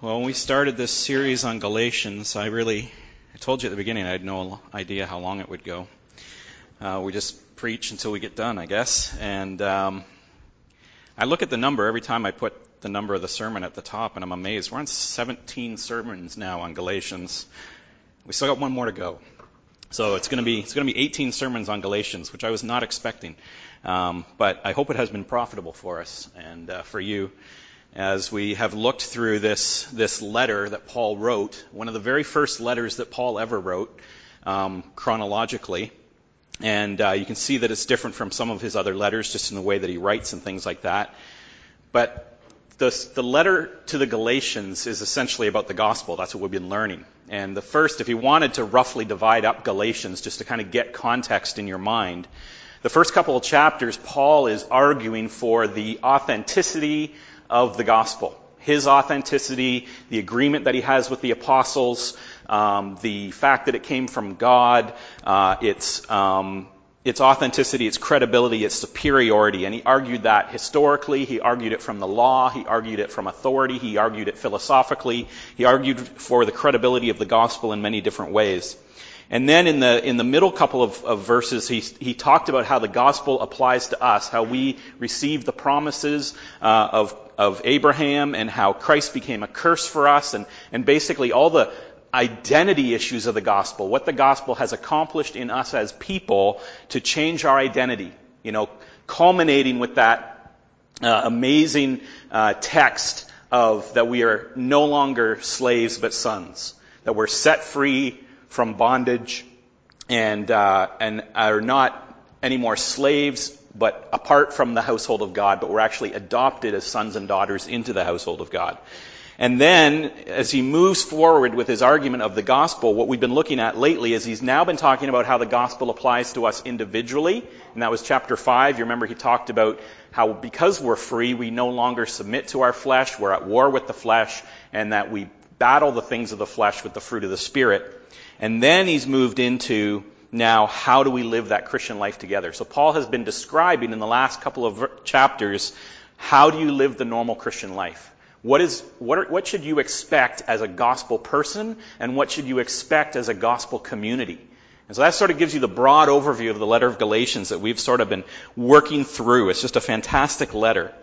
Well, when we started this series on Galatians, I really, I told you at the beginning I had no idea how long it would go. Uh, we just preach until we get done, I guess. And um, I look at the number every time I put the number of the sermon at the top, and I'm amazed. We're on 17 sermons now on Galatians. We still got one more to go. So it's going to be it's going to be 18 sermons on Galatians, which I was not expecting. Um, but I hope it has been profitable for us and uh, for you as we have looked through this, this letter that Paul wrote, one of the very first letters that Paul ever wrote, um, chronologically. And uh, you can see that it's different from some of his other letters, just in the way that he writes and things like that. But the, the letter to the Galatians is essentially about the gospel. That's what we've been learning. And the first, if you wanted to roughly divide up Galatians, just to kind of get context in your mind, the first couple of chapters, Paul is arguing for the authenticity of the gospel. His authenticity, the agreement that he has with the apostles, um, the fact that it came from God, uh, its um, its authenticity, its credibility, its superiority. And he argued that historically. He argued it from the law. He argued it from authority. He argued it philosophically. He argued for the credibility of the gospel in many different ways. And then in the, in the middle couple of, of verses, he, he talked about how the gospel applies to us, how we receive the promises uh, of, of Abraham and how Christ became a curse for us and, and basically all the identity issues of the gospel, what the gospel has accomplished in us as people to change our identity, you know, culminating with that uh, amazing uh, text of that we are no longer slaves but sons, that we're set free from bondage and, uh, and are not anymore slaves, but apart from the household of God, but we're actually adopted as sons and daughters into the household of God. And then, as he moves forward with his argument of the gospel, what we've been looking at lately is he's now been talking about how the gospel applies to us individually. And that was chapter 5. You remember he talked about how because we're free, we no longer submit to our flesh, we're at war with the flesh, and that we battle the things of the flesh with the fruit of the Spirit. And then he's moved into now how do we live that Christian life together. So Paul has been describing in the last couple of chapters how do you live the normal Christian life. What is what, are, what should you expect as a gospel person, and what should you expect as a gospel community? And so that sort of gives you the broad overview of the letter of Galatians that we've sort of been working through. It's just a fantastic letter.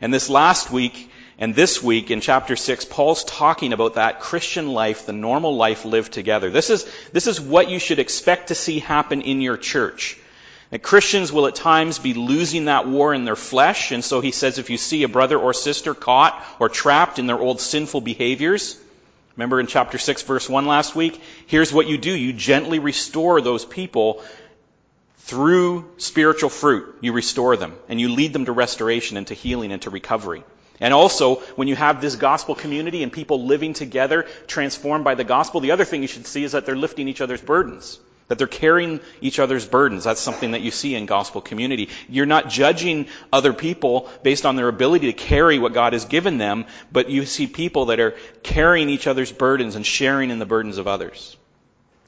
And this last week, and this week in chapter 6, Paul's talking about that Christian life, the normal life lived together. This is, this is what you should expect to see happen in your church. That Christians will at times be losing that war in their flesh, and so he says if you see a brother or sister caught or trapped in their old sinful behaviors, remember in chapter 6 verse 1 last week, here's what you do. You gently restore those people through spiritual fruit. You restore them, and you lead them to restoration and to healing and to recovery. And also, when you have this gospel community and people living together, transformed by the gospel, the other thing you should see is that they're lifting each other's burdens. That they're carrying each other's burdens. That's something that you see in gospel community. You're not judging other people based on their ability to carry what God has given them, but you see people that are carrying each other's burdens and sharing in the burdens of others.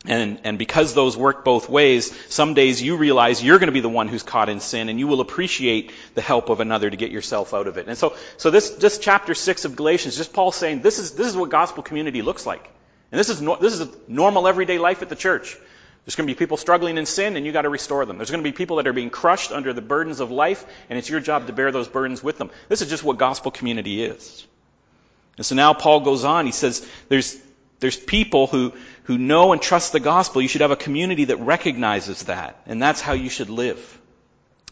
And, and because those work both ways, some days you realize you're going to be the one who's caught in sin and you will appreciate the help of another to get yourself out of it. And so, so this, this chapter 6 of Galatians, just Paul saying this is, this is what gospel community looks like. And this is, no, this is a normal everyday life at the church. There's going to be people struggling in sin and you got to restore them. There's going to be people that are being crushed under the burdens of life and it's your job to bear those burdens with them. This is just what gospel community is. And so now Paul goes on, he says there's, there's people who, who know and trust the gospel, you should have a community that recognizes that. And that's how you should live.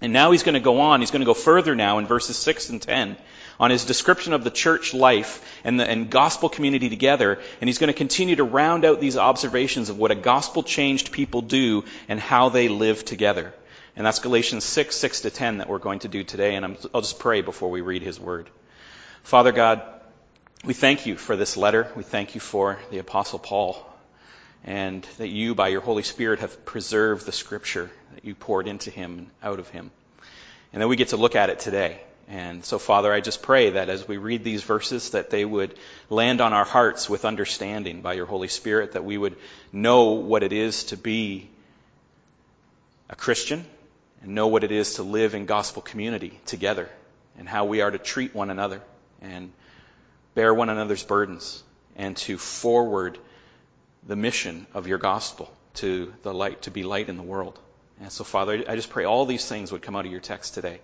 And now he's going to go on, he's going to go further now in verses 6 and 10 on his description of the church life and the and gospel community together. And he's going to continue to round out these observations of what a gospel changed people do and how they live together. And that's Galatians 6, 6 to 10 that we're going to do today. And i will just pray before we read his word. Father God, we thank you for this letter. We thank you for the apostle Paul and that you, by your Holy Spirit, have preserved the Scripture that you poured into him and out of him. And that we get to look at it today. And so, Father, I just pray that as we read these verses, that they would land on our hearts with understanding by your Holy Spirit, that we would know what it is to be a Christian and know what it is to live in gospel community together and how we are to treat one another. And bear one another's burdens and to forward the mission of your gospel to the light, to be light in the world. And so, Father, I just pray all these things would come out of your text today.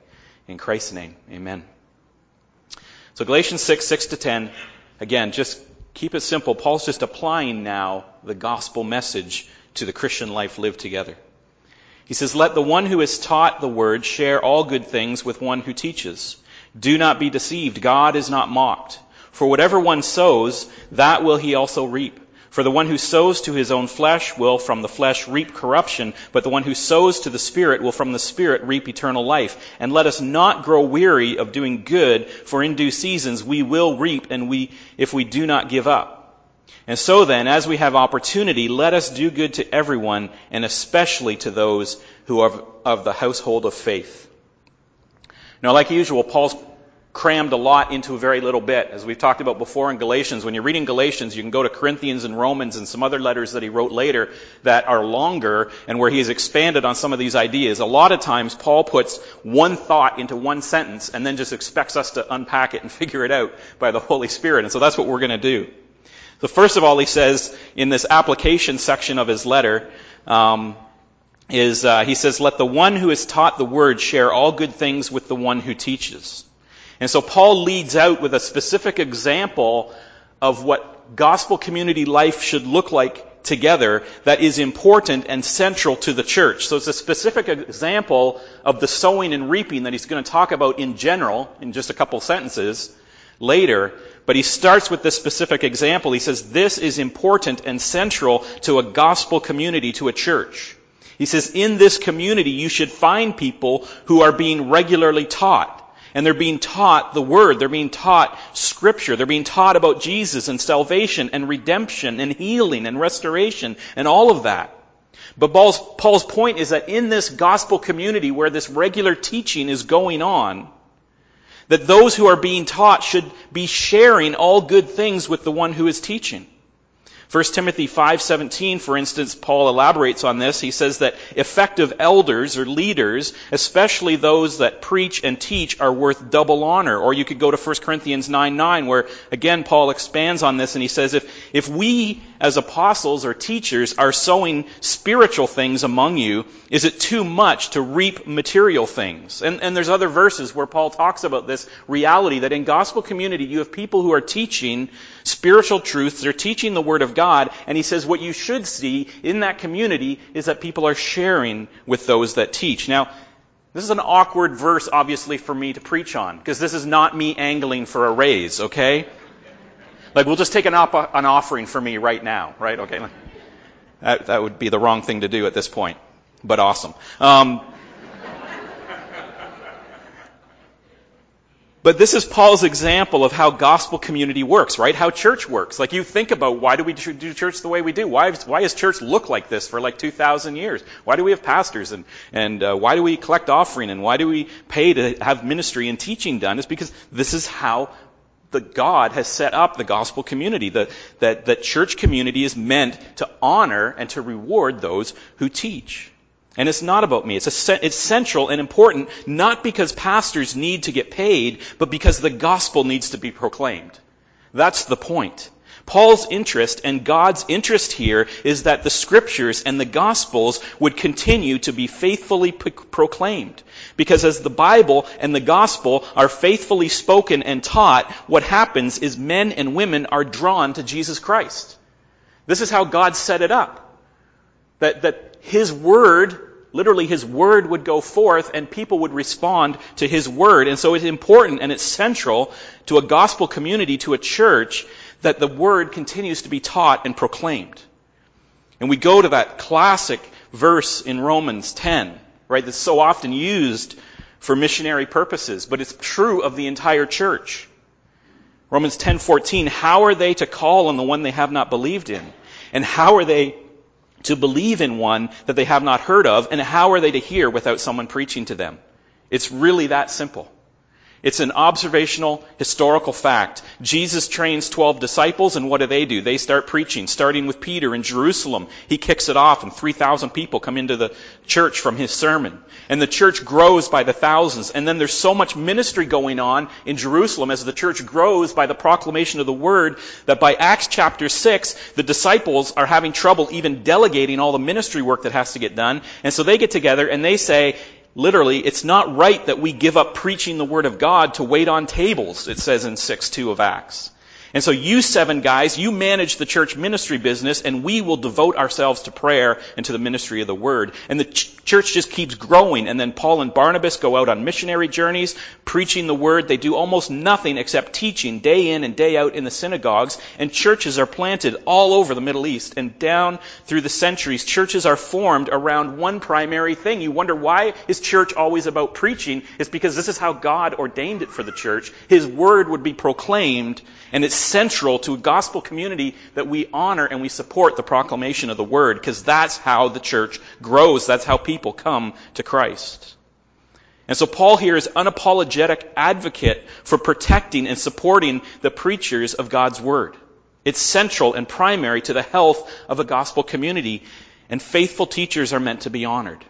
In Christ's name, amen. So Galatians 6, 6 to 10, again, just keep it simple. Paul's just applying now the gospel message to the Christian life lived together. He says, Let the one who is taught the word share all good things with one who teaches. Do not be deceived. God is not mocked. For whatever one sows, that will he also reap. For the one who sows to his own flesh will from the flesh reap corruption, but the one who sows to the Spirit will from the Spirit reap eternal life. And let us not grow weary of doing good, for in due seasons we will reap and we, if we do not give up. And so then, as we have opportunity, let us do good to everyone, and especially to those who are of the household of faith. Now, like usual, Paul's crammed a lot into a very little bit. As we've talked about before in Galatians, when you're reading Galatians, you can go to Corinthians and Romans and some other letters that he wrote later that are longer and where he has expanded on some of these ideas. A lot of times Paul puts one thought into one sentence and then just expects us to unpack it and figure it out by the Holy Spirit. And so that's what we're going to do. So first of all, he says in this application section of his letter, um, is uh, he says, "Let the one who is taught the word share all good things with the one who teaches." And so Paul leads out with a specific example of what gospel community life should look like together that is important and central to the church. So it's a specific example of the sowing and reaping that he's going to talk about in general in just a couple sentences later. But he starts with this specific example. He says, this is important and central to a gospel community, to a church. He says, in this community, you should find people who are being regularly taught and they're being taught the Word. They're being taught Scripture. They're being taught about Jesus and salvation and redemption and healing and restoration and all of that. But Paul's, Paul's point is that in this gospel community where this regular teaching is going on, that those who are being taught should be sharing all good things with the one who is teaching. 1 Timothy 5:17 for instance Paul elaborates on this. He says that effective elders or leaders especially those that preach and teach are worth double honor. Or you could go to 1 Corinthians 9:9 where again Paul expands on this and he says if if we as apostles or teachers are sowing spiritual things among you is it too much to reap material things and and there's other verses where Paul talks about this reality that in gospel community you have people who are teaching spiritual truths they're teaching the word of God. And he says what you should see in that community is that people are sharing with those that teach. Now, this is an awkward verse, obviously, for me to preach on, because this is not me angling for a raise, okay? Like, we'll just take an, op- an offering for me right now, right? Okay. That, that would be the wrong thing to do at this point, but awesome. Um, But this is Paul's example of how gospel community works, right? How church works. Like you think about why do we do church the way we do? Why, why has church looked like this for like 2,000 years? Why do we have pastors and, and uh, why do we collect offering and why do we pay to have ministry and teaching done? It's because this is how the God has set up the gospel community. The, that, that church community is meant to honor and to reward those who teach. And it's not about me. It's, a, it's central and important, not because pastors need to get paid, but because the gospel needs to be proclaimed. That's the point. Paul's interest and God's interest here is that the scriptures and the gospels would continue to be faithfully proclaimed. Because as the Bible and the gospel are faithfully spoken and taught, what happens is men and women are drawn to Jesus Christ. This is how God set it up. That, that His Word Literally, his word would go forth and people would respond to his word. And so it's important and it's central to a gospel community, to a church, that the word continues to be taught and proclaimed. And we go to that classic verse in Romans 10, right, that's so often used for missionary purposes, but it's true of the entire church. Romans 10:14, how are they to call on the one they have not believed in? And how are they to believe in one that they have not heard of, and how are they to hear without someone preaching to them? It's really that simple. It's an observational historical fact. Jesus trains 12 disciples and what do they do? They start preaching, starting with Peter in Jerusalem. He kicks it off and 3,000 people come into the church from his sermon. And the church grows by the thousands. And then there's so much ministry going on in Jerusalem as the church grows by the proclamation of the word that by Acts chapter 6, the disciples are having trouble even delegating all the ministry work that has to get done. And so they get together and they say, literally, it's not right that we give up preaching the Word of God to wait on tables, it says in 6 2 of Acts. And so you seven guys, you manage the church ministry business and we will devote ourselves to prayer and to the ministry of the word. And the ch- church just keeps growing. And then Paul and Barnabas go out on missionary journeys, preaching the word. They do almost nothing except teaching day in and day out in the synagogues. And churches are planted all over the Middle East and down through the centuries. Churches are formed around one primary thing. You wonder why is church always about preaching? It's because this is how God ordained it for the church. His word would be proclaimed and it's central to a gospel community that we honor and we support the proclamation of the word because that's how the church grows. That's how people come to Christ. And so Paul here is unapologetic advocate for protecting and supporting the preachers of God's word. It's central and primary to the health of a gospel community, and faithful teachers are meant to be honored.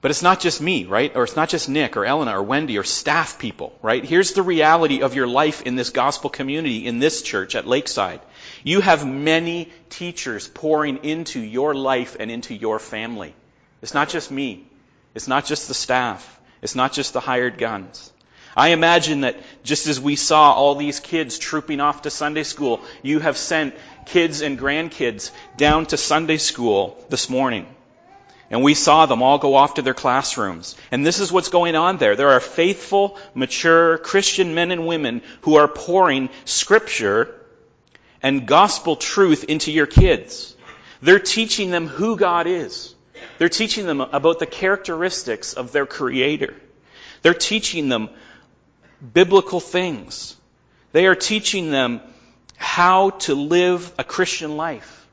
But it's not just me, right? Or it's not just Nick or Elena or Wendy or staff people, right? Here's the reality of your life in this gospel community, in this church at Lakeside. You have many teachers pouring into your life and into your family. It's not just me. It's not just the staff. It's not just the hired guns. I imagine that just as we saw all these kids trooping off to Sunday school, you have sent kids and grandkids down to Sunday school this morning. And we saw them all go off to their classrooms. And this is what's going on there. There are faithful, mature Christian men and women who are pouring scripture and gospel truth into your kids. They're teaching them who God is. They're teaching them about the characteristics of their creator. They're teaching them biblical things. They are teaching them how to live a Christian life.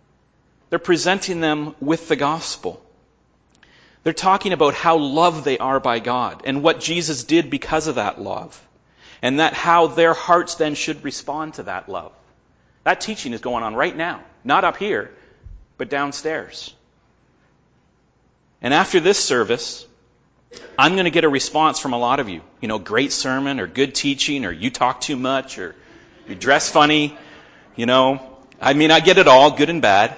They're presenting them with the gospel. They're talking about how loved they are by God and what Jesus did because of that love. And that how their hearts then should respond to that love. That teaching is going on right now. Not up here, but downstairs. And after this service, I'm going to get a response from a lot of you. You know, great sermon or good teaching or you talk too much or you dress funny. You know, I mean, I get it all, good and bad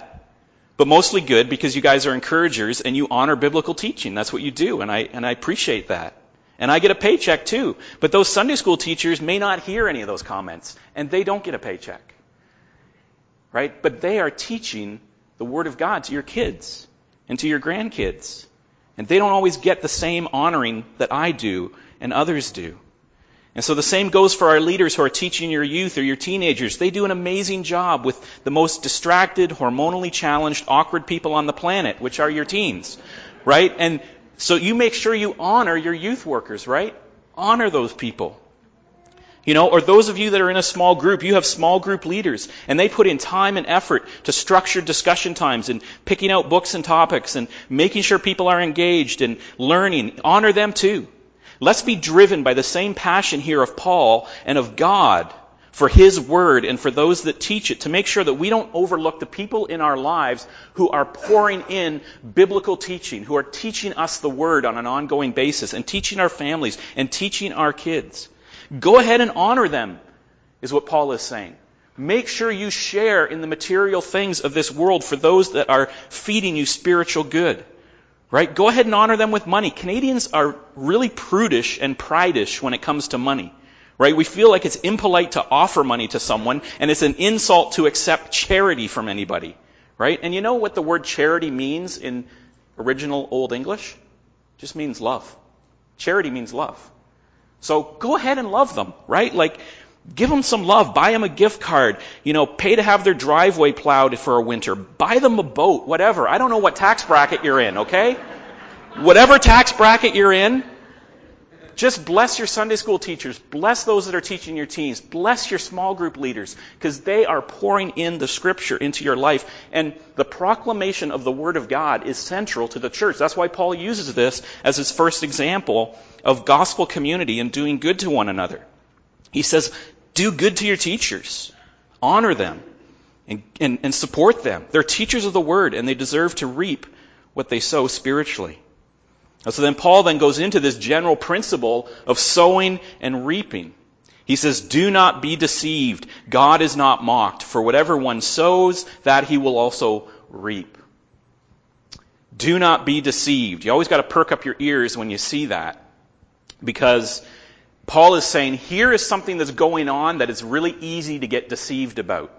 but mostly good because you guys are encouragers and you honor biblical teaching. That's what you do, and I, and I appreciate that. And I get a paycheck too. But those Sunday school teachers may not hear any of those comments, and they don't get a paycheck. Right? But they are teaching the Word of God to your kids and to your grandkids. And they don't always get the same honoring that I do and others do. And so the same goes for our leaders who are teaching your youth or your teenagers. They do an amazing job with the most distracted, hormonally challenged, awkward people on the planet, which are your teens, right? And so you make sure you honor your youth workers, right? Honor those people. You know, or those of you that are in a small group, you have small group leaders, and they put in time and effort to structure discussion times and picking out books and topics and making sure people are engaged and learning. Honor them too. Let's be driven by the same passion here of Paul and of God for His Word and for those that teach it to make sure that we don't overlook the people in our lives who are pouring in biblical teaching, who are teaching us the Word on an ongoing basis and teaching our families and teaching our kids. Go ahead and honor them, is what Paul is saying. Make sure you share in the material things of this world for those that are feeding you spiritual good. Right? Go ahead and honor them with money. Canadians are really prudish and prideish when it comes to money. Right? We feel like it's impolite to offer money to someone and it's an insult to accept charity from anybody. Right? And you know what the word charity means in original Old English? It just means love. Charity means love. So go ahead and love them, right? Like, Give them some love. Buy them a gift card. You know, pay to have their driveway plowed for a winter. Buy them a boat, whatever. I don't know what tax bracket you're in, okay? Whatever tax bracket you're in, Just bless your Sunday school teachers. Bless those that are teaching your teens. Bless your small group leaders because they are pouring in the scripture into your life. And the proclamation of the Word of God is central to the church. That's why Paul uses this as his first example of gospel community and doing good to one another. He says, do good to your teachers. Honor them and, and, and support them. They're teachers of the Word and they deserve to reap what they sow spiritually. So then Paul then goes into this general principle of sowing and reaping. He says, do not be deceived. God is not mocked. For whatever one sows, that he will also reap. Do not be deceived. You always got to perk up your ears when you see that. Because Paul is saying, here is something that's going on that is really easy to get deceived about.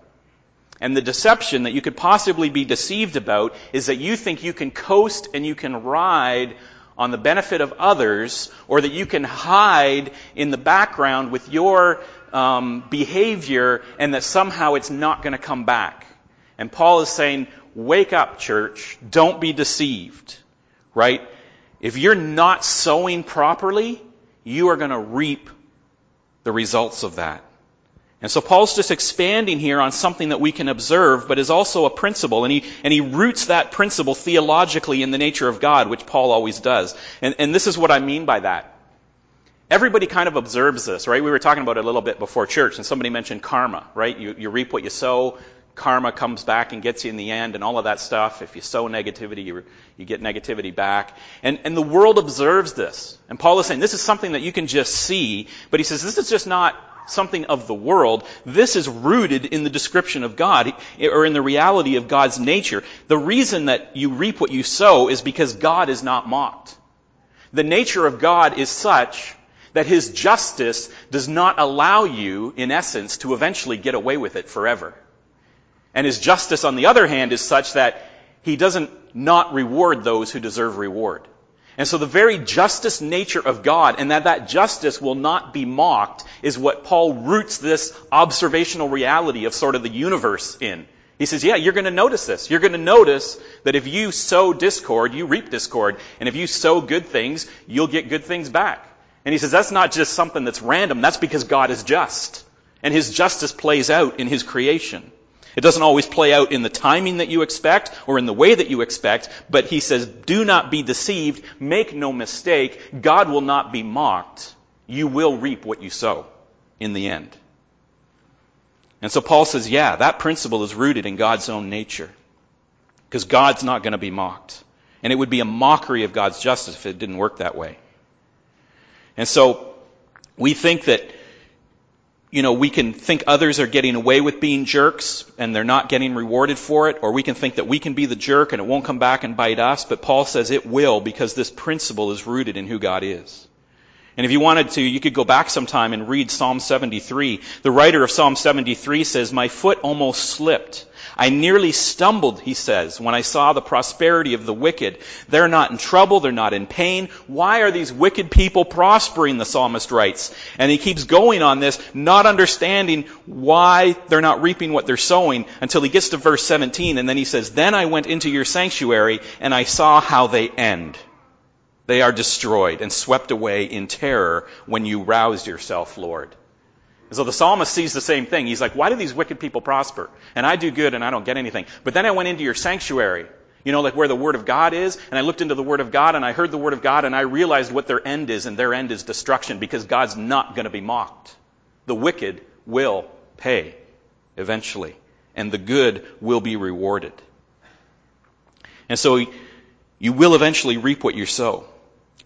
And the deception that you could possibly be deceived about is that you think you can coast and you can ride on the benefit of others, or that you can hide in the background with your um, behavior and that somehow it's not going to come back. And Paul is saying, wake up, church. Don't be deceived. Right? If you're not sowing properly, you are going to reap the results of that. And so Paul's just expanding here on something that we can observe, but is also a principle. And he, and he roots that principle theologically in the nature of God, which Paul always does. And, and this is what I mean by that. Everybody kind of observes this, right? We were talking about it a little bit before church, and somebody mentioned karma, right? You, you reap what you sow. Karma comes back and gets you in the end, and all of that stuff. If you sow negativity, you, you get negativity back. And, and the world observes this. And Paul is saying this is something that you can just see, but he says this is just not something of the world. This is rooted in the description of God, or in the reality of God's nature. The reason that you reap what you sow is because God is not mocked. The nature of God is such that His justice does not allow you, in essence, to eventually get away with it forever. And His justice, on the other hand, is such that He doesn't not reward those who deserve reward. And so the very justice nature of God and that that justice will not be mocked is what Paul roots this observational reality of sort of the universe in. He says, yeah, you're going to notice this. You're going to notice that if you sow discord, you reap discord. And if you sow good things, you'll get good things back. And he says, that's not just something that's random. That's because God is just. And his justice plays out in his creation. It doesn't always play out in the timing that you expect or in the way that you expect, but he says, do not be deceived. Make no mistake. God will not be mocked. You will reap what you sow in the end. And so Paul says, yeah, that principle is rooted in God's own nature. Because God's not going to be mocked. And it would be a mockery of God's justice if it didn't work that way. And so we think that you know, we can think others are getting away with being jerks and they're not getting rewarded for it, or we can think that we can be the jerk and it won't come back and bite us, but Paul says it will because this principle is rooted in who God is. And if you wanted to, you could go back sometime and read Psalm 73. The writer of Psalm 73 says, My foot almost slipped. I nearly stumbled, he says, when I saw the prosperity of the wicked. They're not in trouble. They're not in pain. Why are these wicked people prospering, the psalmist writes. And he keeps going on this, not understanding why they're not reaping what they're sowing until he gets to verse 17. And then he says, Then I went into your sanctuary and I saw how they end. They are destroyed and swept away in terror when you roused yourself, Lord. And so the psalmist sees the same thing. He's like, why do these wicked people prosper? And I do good and I don't get anything. But then I went into your sanctuary, you know, like where the Word of God is, and I looked into the Word of God and I heard the Word of God and I realized what their end is, and their end is destruction because God's not going to be mocked. The wicked will pay eventually, and the good will be rewarded. And so you will eventually reap what you sow.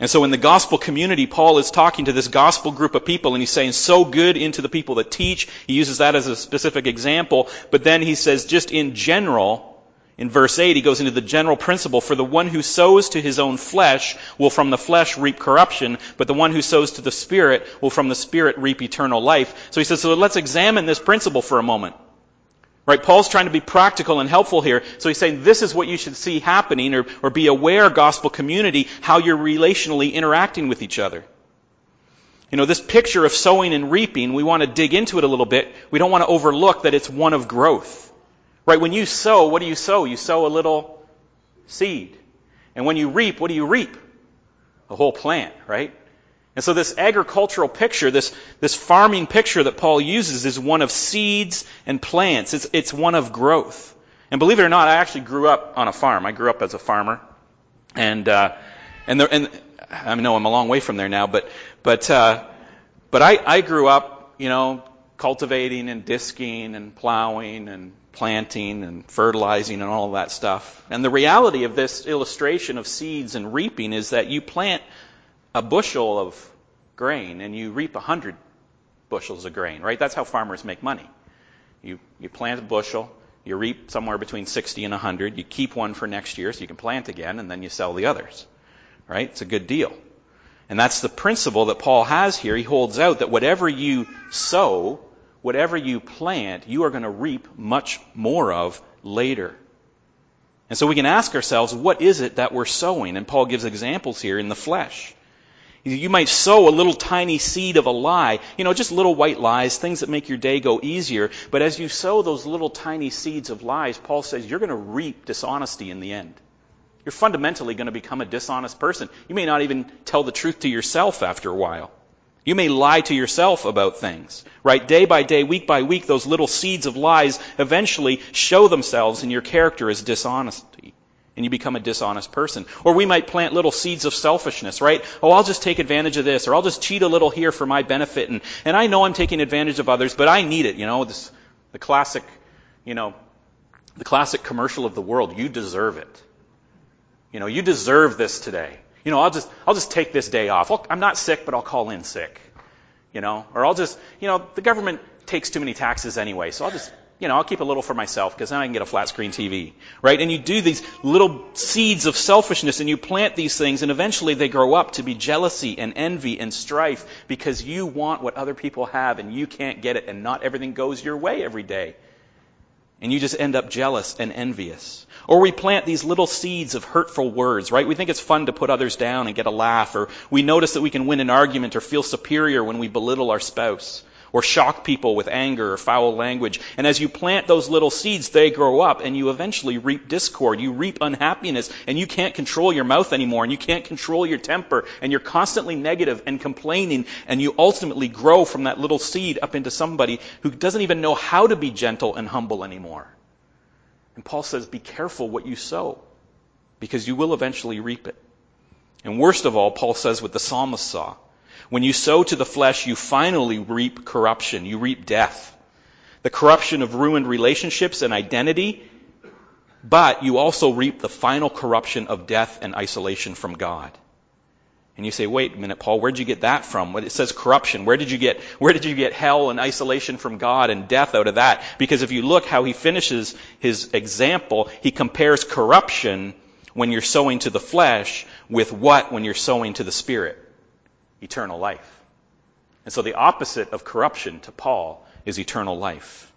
And so in the gospel community, Paul is talking to this gospel group of people and he's saying, sow good into the people that teach. He uses that as a specific example. But then he says, just in general, in verse 8, he goes into the general principle, for the one who sows to his own flesh will from the flesh reap corruption, but the one who sows to the Spirit will from the Spirit reap eternal life. So he says, so let's examine this principle for a moment. Right? Paul's trying to be practical and helpful here. So he's saying this is what you should see happening or, or be aware, gospel community, how you're relationally interacting with each other. You know, this picture of sowing and reaping, we want to dig into it a little bit. We don't want to overlook that it's one of growth. Right? When you sow, what do you sow? You sow a little seed. And when you reap, what do you reap? A whole plant, right? And so this agricultural picture, this, this farming picture that Paul uses is one of seeds and plants. It's, it's one of growth. And believe it or not, I actually grew up on a farm. I grew up as a farmer. And, uh, and, there, and I know I'm a long way from there now, but, but, uh, but I, I grew up, you know, cultivating and disking and plowing and planting and fertilizing and all that stuff. And the reality of this illustration of seeds and reaping is that you plant a bushel of grain and you reap a hundred bushels of grain, right? That's how farmers make money. You, you plant a bushel, you reap somewhere between 60 and 100, you keep one for next year so you can plant again, and then you sell the others, right? It's a good deal. And that's the principle that Paul has here. He holds out that whatever you sow, whatever you plant, you are going to reap much more of later. And so we can ask ourselves, what is it that we're sowing? And Paul gives examples here in the flesh. You might sow a little tiny seed of a lie, you know, just little white lies, things that make your day go easier. But as you sow those little tiny seeds of lies, Paul says you're going to reap dishonesty in the end. You're fundamentally going to become a dishonest person. You may not even tell the truth to yourself after a while. You may lie to yourself about things, right? Day by day, week by week, those little seeds of lies eventually show themselves in your character as dishonesty and you become a dishonest person. Or we might plant little seeds of selfishness, right? Oh, I'll just take advantage of this, or I'll just cheat a little here for my benefit, and, and I know I'm taking advantage of others, but I need it, you know, this, the classic, you know, the classic commercial of the world. You deserve it. You know, you deserve this today. You know, I'll just, I'll just take this day off. I'm not sick, but I'll call in sick. You know, or I'll just, you know, the government takes too many taxes anyway, so I'll just you know, I'll keep a little for myself because then I can get a flat screen TV, right? And you do these little seeds of selfishness and you plant these things and eventually they grow up to be jealousy and envy and strife because you want what other people have and you can't get it and not everything goes your way every day. And you just end up jealous and envious. Or we plant these little seeds of hurtful words, right? We think it's fun to put others down and get a laugh, or we notice that we can win an argument or feel superior when we belittle our spouse or shock people with anger or foul language. And as you plant those little seeds, they grow up and you eventually reap discord. You reap unhappiness and you can't control your mouth anymore and you can't control your temper and you're constantly negative and complaining and you ultimately grow from that little seed up into somebody who doesn't even know how to be gentle and humble anymore. And Paul says, be careful what you sow because you will eventually reap it. And worst of all, Paul says what the psalmist saw. When you sow to the flesh, you finally reap corruption. You reap death. The corruption of ruined relationships and identity, but you also reap the final corruption of death and isolation from God. And you say, wait a minute, Paul, where'd you get that from? It says corruption, where did you get, where did you get hell and isolation from God and death out of that? Because if you look how he finishes his example, he compares corruption when you're sowing to the flesh with what when you're sowing to the spirit eternal life. And so the opposite of corruption to Paul is eternal life.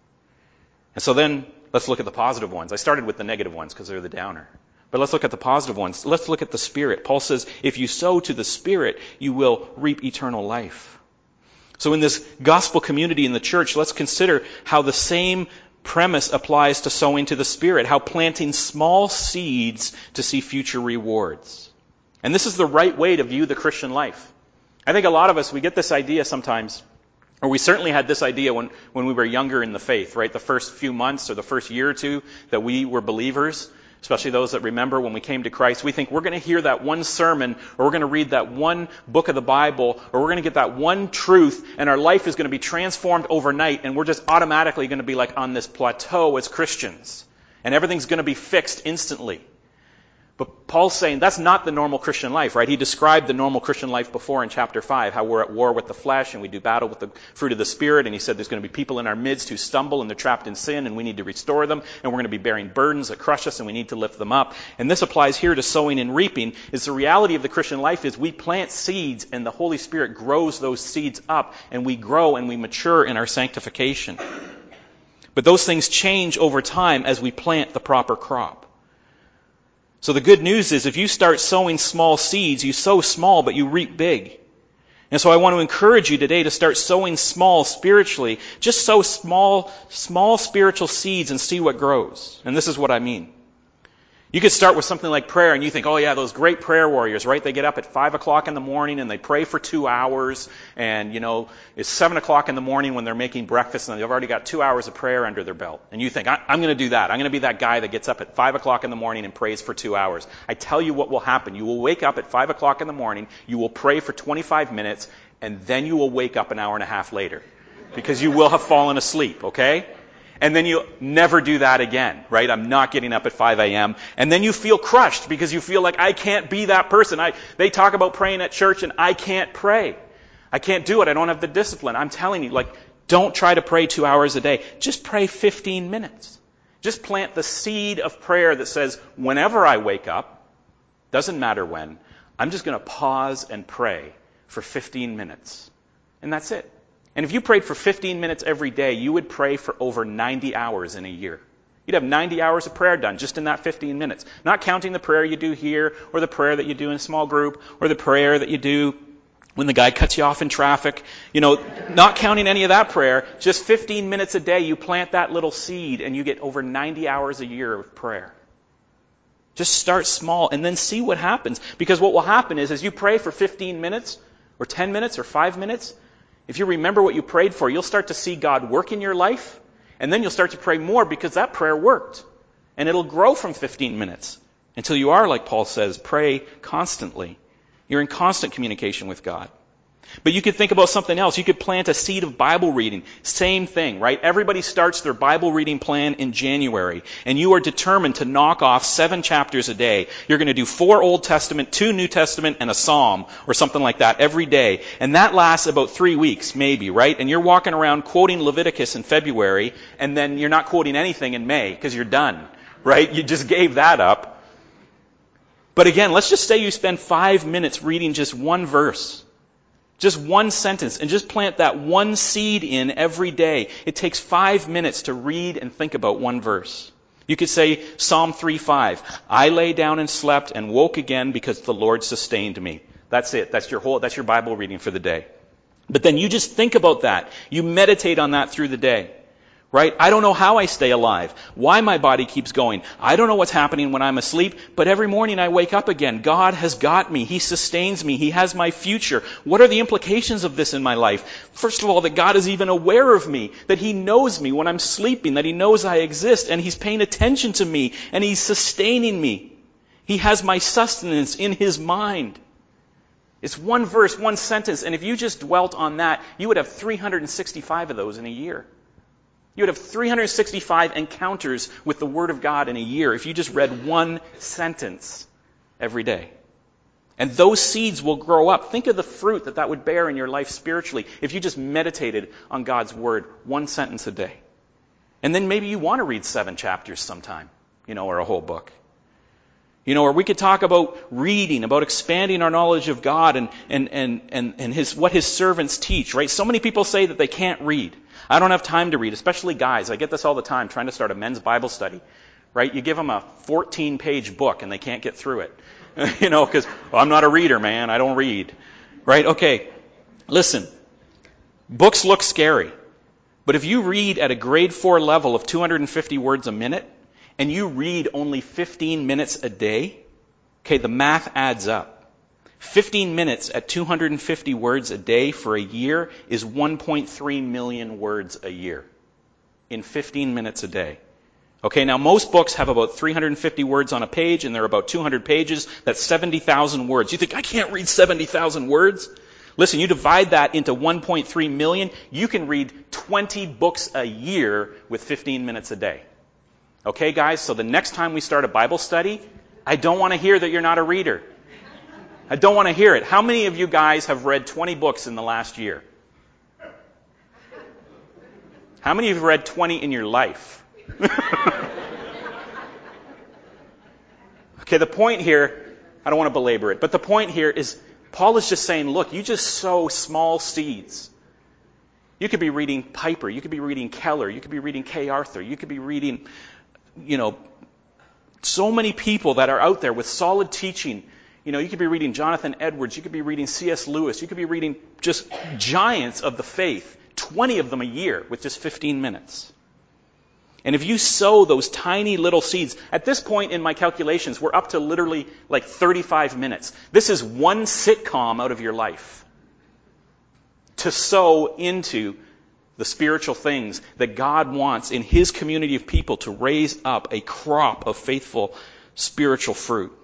And so then let's look at the positive ones. I started with the negative ones because they're the downer. But let's look at the positive ones. Let's look at the Spirit. Paul says, if you sow to the Spirit, you will reap eternal life. So in this gospel community in the church, let's consider how the same premise applies to sowing to the Spirit, how planting small seeds to see future rewards. And this is the right way to view the Christian life. I think a lot of us, we get this idea sometimes, or we certainly had this idea when, when we were younger in the faith, right? The first few months or the first year or two that we were believers, especially those that remember when we came to Christ, we think we're going to hear that one sermon, or we're going to read that one book of the Bible, or we're going to get that one truth, and our life is going to be transformed overnight, and we're just automatically going to be like on this plateau as Christians. And everything's going to be fixed instantly. But Paul's saying that's not the normal Christian life, right? He described the normal Christian life before in chapter 5, how we're at war with the flesh and we do battle with the fruit of the Spirit. And he said there's going to be people in our midst who stumble and they're trapped in sin and we need to restore them. And we're going to be bearing burdens that crush us and we need to lift them up. And this applies here to sowing and reaping. Is the reality of the Christian life is we plant seeds and the Holy Spirit grows those seeds up and we grow and we mature in our sanctification. But those things change over time as we plant the proper crop. So the good news is if you start sowing small seeds, you sow small, but you reap big. And so I want to encourage you today to start sowing small spiritually. Just sow small, small spiritual seeds and see what grows. And this is what I mean. You could start with something like prayer and you think, oh yeah, those great prayer warriors, right? They get up at five o'clock in the morning and they pray for two hours and, you know, it's seven o'clock in the morning when they're making breakfast and they've already got two hours of prayer under their belt. And you think, I'm going to do that. I'm going to be that guy that gets up at five o'clock in the morning and prays for two hours. I tell you what will happen. You will wake up at five o'clock in the morning, you will pray for 25 minutes, and then you will wake up an hour and a half later. Because you will have fallen asleep, okay? And then you never do that again, right? I'm not getting up at 5 a.m. And then you feel crushed because you feel like I can't be that person. I, they talk about praying at church and I can't pray. I can't do it. I don't have the discipline. I'm telling you, like, don't try to pray two hours a day. Just pray 15 minutes. Just plant the seed of prayer that says, whenever I wake up, doesn't matter when, I'm just going to pause and pray for 15 minutes. And that's it. And if you prayed for 15 minutes every day, you would pray for over 90 hours in a year. You'd have 90 hours of prayer done just in that 15 minutes. Not counting the prayer you do here, or the prayer that you do in a small group, or the prayer that you do when the guy cuts you off in traffic. You know, not counting any of that prayer, just 15 minutes a day, you plant that little seed and you get over 90 hours a year of prayer. Just start small and then see what happens. Because what will happen is as you pray for 15 minutes, or 10 minutes, or 5 minutes, if you remember what you prayed for, you'll start to see God work in your life, and then you'll start to pray more because that prayer worked. And it'll grow from 15 minutes until you are, like Paul says, pray constantly. You're in constant communication with God. But you could think about something else. You could plant a seed of Bible reading. Same thing, right? Everybody starts their Bible reading plan in January, and you are determined to knock off seven chapters a day. You're going to do four Old Testament, two New Testament, and a Psalm, or something like that every day. And that lasts about three weeks, maybe, right? And you're walking around quoting Leviticus in February, and then you're not quoting anything in May, because you're done, right? You just gave that up. But again, let's just say you spend five minutes reading just one verse. Just one sentence and just plant that one seed in every day. It takes five minutes to read and think about one verse. You could say Psalm 3:5. I lay down and slept and woke again because the Lord sustained me. That's it. That's your whole, that's your Bible reading for the day. But then you just think about that. You meditate on that through the day. Right? I don't know how I stay alive, why my body keeps going. I don't know what's happening when I'm asleep, but every morning I wake up again. God has got me. He sustains me. He has my future. What are the implications of this in my life? First of all, that God is even aware of me, that He knows me when I'm sleeping, that He knows I exist, and He's paying attention to me, and He's sustaining me. He has my sustenance in His mind. It's one verse, one sentence, and if you just dwelt on that, you would have 365 of those in a year. You would have 365 encounters with the Word of God in a year if you just read one sentence every day. And those seeds will grow up. Think of the fruit that that would bear in your life spiritually if you just meditated on God's Word one sentence a day. And then maybe you want to read seven chapters sometime, you know, or a whole book. You know, or we could talk about reading, about expanding our knowledge of God and, and, and, and, and his, what His servants teach, right? So many people say that they can't read. I don't have time to read, especially guys. I get this all the time trying to start a men's Bible study. Right? You give them a 14 page book and they can't get through it. you know, because well, I'm not a reader, man. I don't read. Right? Okay. Listen. Books look scary. But if you read at a grade 4 level of 250 words a minute and you read only 15 minutes a day, okay, the math adds up. 15 minutes at 250 words a day for a year is 1.3 million words a year. In 15 minutes a day. Okay, now most books have about 350 words on a page and they're about 200 pages. That's 70,000 words. You think, I can't read 70,000 words? Listen, you divide that into 1.3 million, you can read 20 books a year with 15 minutes a day. Okay, guys, so the next time we start a Bible study, I don't want to hear that you're not a reader. I don't want to hear it. How many of you guys have read 20 books in the last year? How many of you have read 20 in your life? okay, the point here, I don't want to belabor it, but the point here is Paul is just saying, look, you just sow small seeds. You could be reading Piper, you could be reading Keller, you could be reading Kay Arthur, you could be reading, you know, so many people that are out there with solid teaching you know, you could be reading Jonathan Edwards, you could be reading C.S. Lewis, you could be reading just giants of the faith, 20 of them a year with just 15 minutes. And if you sow those tiny little seeds, at this point in my calculations, we're up to literally like 35 minutes. This is one sitcom out of your life to sow into the spiritual things that God wants in His community of people to raise up a crop of faithful spiritual fruit.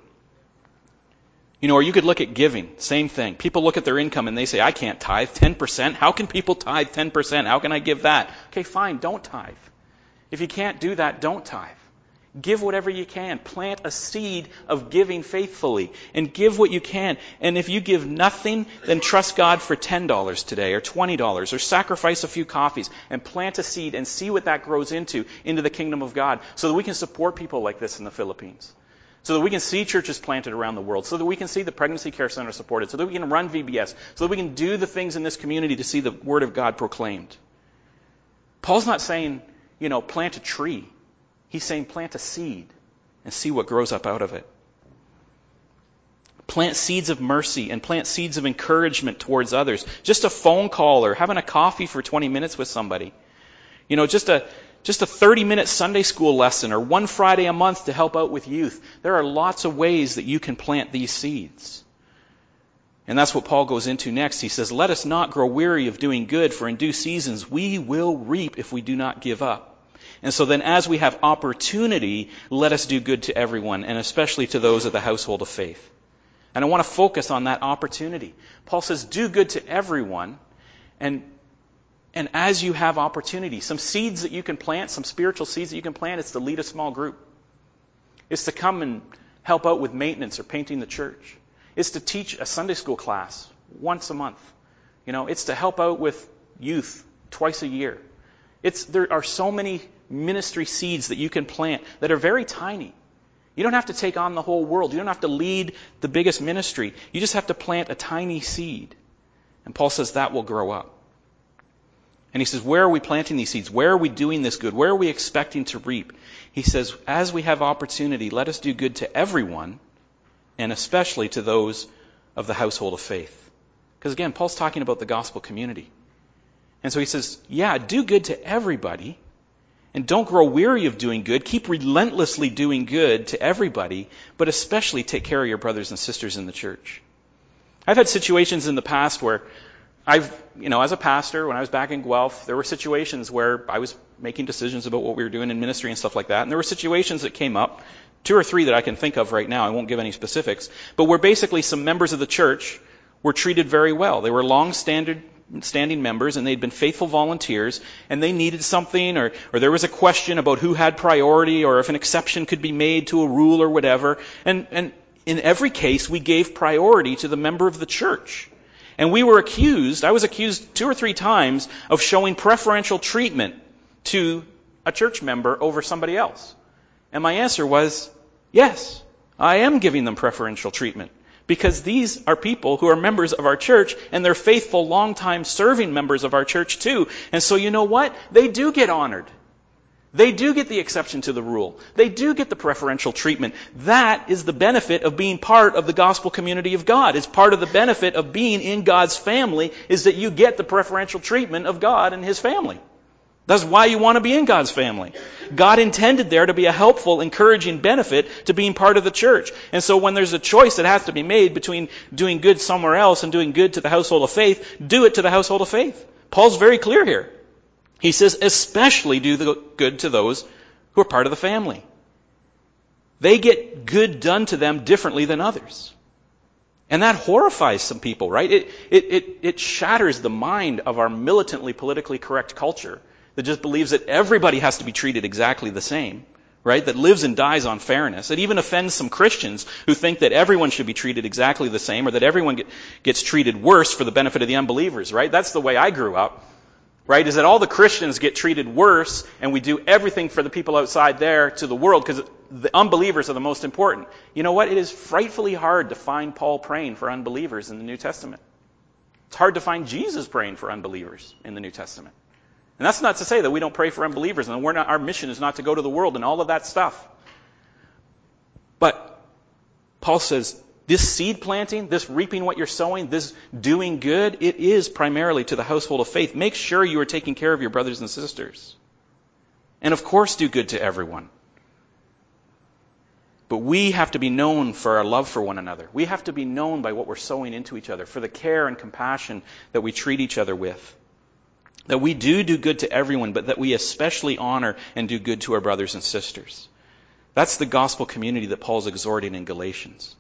You know, or you could look at giving, same thing. People look at their income and they say, I can't tithe 10%. How can people tithe 10%? How can I give that? Okay, fine, don't tithe. If you can't do that, don't tithe. Give whatever you can. Plant a seed of giving faithfully and give what you can. And if you give nothing, then trust God for $10 today or $20 or sacrifice a few coffees and plant a seed and see what that grows into, into the kingdom of God so that we can support people like this in the Philippines. So that we can see churches planted around the world, so that we can see the pregnancy care center supported, so that we can run VBS, so that we can do the things in this community to see the word of God proclaimed. Paul's not saying you know, plant a tree. He's saying plant a seed and see what grows up out of it. Plant seeds of mercy and plant seeds of encouragement towards others. Just a phone call or having a coffee for 20 minutes with somebody. You know, just a, just a 30 minute Sunday school lesson or one Friday a month to help out with youth. There are lots of ways that you can plant these seeds. And that's what Paul goes into next. He says, Let us not grow weary of doing good, for in due seasons we will reap if we do not give up. And so then as we have opportunity, let us do good to everyone, and especially to those of the household of faith. And I want to focus on that opportunity. Paul says, do good to everyone, and, and as you have opportunity, some seeds that you can plant, some spiritual seeds that you can plant, it's to lead a small group. It's to come and help out with maintenance or painting the church. It's to teach a Sunday school class once a month. You know, it's to help out with youth twice a year. It's, there are so many ministry seeds that you can plant that are very tiny. You don't have to take on the whole world. You don't have to lead the biggest ministry. You just have to plant a tiny seed. And Paul says that will grow up. And he says, Where are we planting these seeds? Where are we doing this good? Where are we expecting to reap? He says, As we have opportunity, let us do good to everyone, and especially to those of the household of faith. Because again, Paul's talking about the gospel community. And so he says, Yeah, do good to everybody, and don't grow weary of doing good. Keep relentlessly doing good to everybody, but especially take care of your brothers and sisters in the church. I've had situations in the past where I've, you know, as a pastor, when I was back in Guelph, there were situations where I was making decisions about what we were doing in ministry and stuff like that. And there were situations that came up, two or three that I can think of right now. I won't give any specifics, but where basically some members of the church were treated very well. They were long-standing standing members and they'd been faithful volunteers and they needed something or, or there was a question about who had priority or if an exception could be made to a rule or whatever. And, and in every case, we gave priority to the member of the church. And we were accused, I was accused two or three times of showing preferential treatment to a church member over somebody else. And my answer was, yes, I am giving them preferential treatment. Because these are people who are members of our church and they're faithful, long-time serving members of our church too. And so you know what? They do get honored. They do get the exception to the rule. They do get the preferential treatment. That is the benefit of being part of the gospel community of God. It's part of the benefit of being in God's family is that you get the preferential treatment of God and His family. That's why you want to be in God's family. God intended there to be a helpful, encouraging benefit to being part of the church. And so when there's a choice that has to be made between doing good somewhere else and doing good to the household of faith, do it to the household of faith. Paul's very clear here. He says, especially do the good to those who are part of the family. They get good done to them differently than others. And that horrifies some people, right? It, it, it, it shatters the mind of our militantly politically correct culture that just believes that everybody has to be treated exactly the same, right? That lives and dies on fairness. It even offends some Christians who think that everyone should be treated exactly the same or that everyone get, gets treated worse for the benefit of the unbelievers, right? That's the way I grew up, right? Is that all the Christians get treated worse and we do everything for the people outside there to the world because the unbelievers are the most important. You know what? It is frightfully hard to find Paul praying for unbelievers in the New Testament. It's hard to find Jesus praying for unbelievers in the New Testament. And that's not to say that we don't pray for unbelievers and we're not, our mission is not to go to the world and all of that stuff. But Paul says, this seed planting, this reaping what you're sowing, this doing good, it is primarily to the household of faith. Make sure you are taking care of your brothers and sisters. And of course, do good to everyone. But we have to be known for our love for one another. We have to be known by what we're sowing into each other, for the care and compassion that we treat each other with. That we do do good to everyone, but that we especially honor and do good to our brothers and sisters. That's the gospel community that Paul's exhorting in Galatians.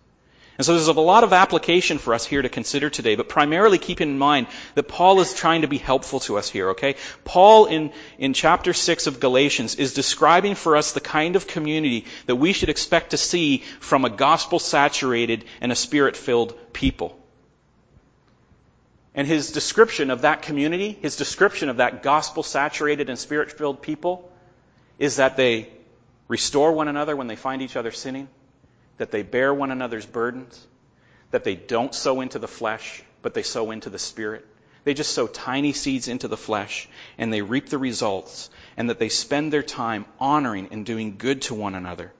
And so there's a lot of application for us here to consider today, but primarily keep in mind that Paul is trying to be helpful to us here, okay? Paul in, in chapter 6 of Galatians is describing for us the kind of community that we should expect to see from a gospel saturated and a spirit filled people. And his description of that community, his description of that gospel saturated and spirit filled people, is that they restore one another when they find each other sinning that they bear one another's burdens, that they don't sow into the flesh, but they sow into the spirit. They just sow tiny seeds into the flesh and they reap the results, and that they spend their time honoring and doing good to one another.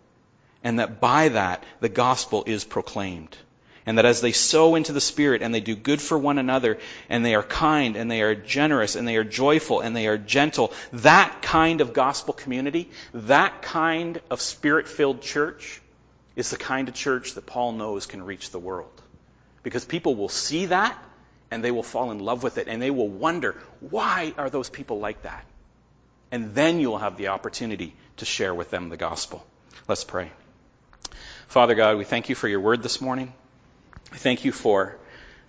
And that by that, the gospel is proclaimed. And that as they sow into the Spirit and they do good for one another and they are kind and they are generous and they are joyful and they are gentle, that kind of gospel community, that kind of Spirit filled church is the kind of church that Paul knows can reach the world. Because people will see that and they will fall in love with it and they will wonder, why are those people like that? And then you'll have the opportunity to share with them the gospel. Let's pray. Father God, we thank you for your word this morning. We thank you for,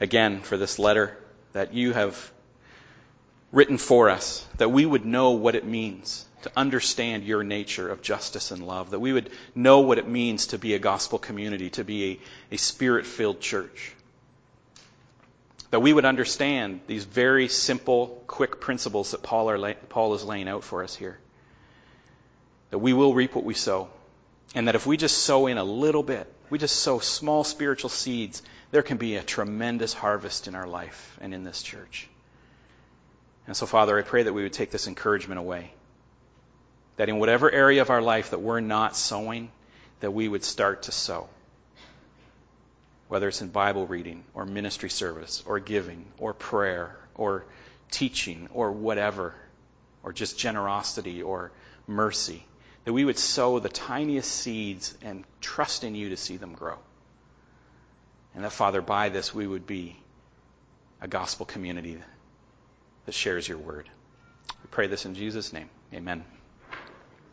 again, for this letter that you have written for us, that we would know what it means to understand your nature of justice and love, that we would know what it means to be a gospel community, to be a, a spirit filled church. That we would understand these very simple, quick principles that Paul, are, Paul is laying out for us here. That we will reap what we sow. And that if we just sow in a little bit, we just sow small spiritual seeds, there can be a tremendous harvest in our life and in this church. And so, Father, I pray that we would take this encouragement away that in whatever area of our life that we're not sowing, that we would start to sow. Whether it's in Bible reading or ministry service or giving or prayer or teaching or whatever, or just generosity or mercy, that we would sow the tiniest seeds and trust in you to see them grow. And that, Father, by this we would be a gospel community that shares your word. We pray this in Jesus' name. Amen.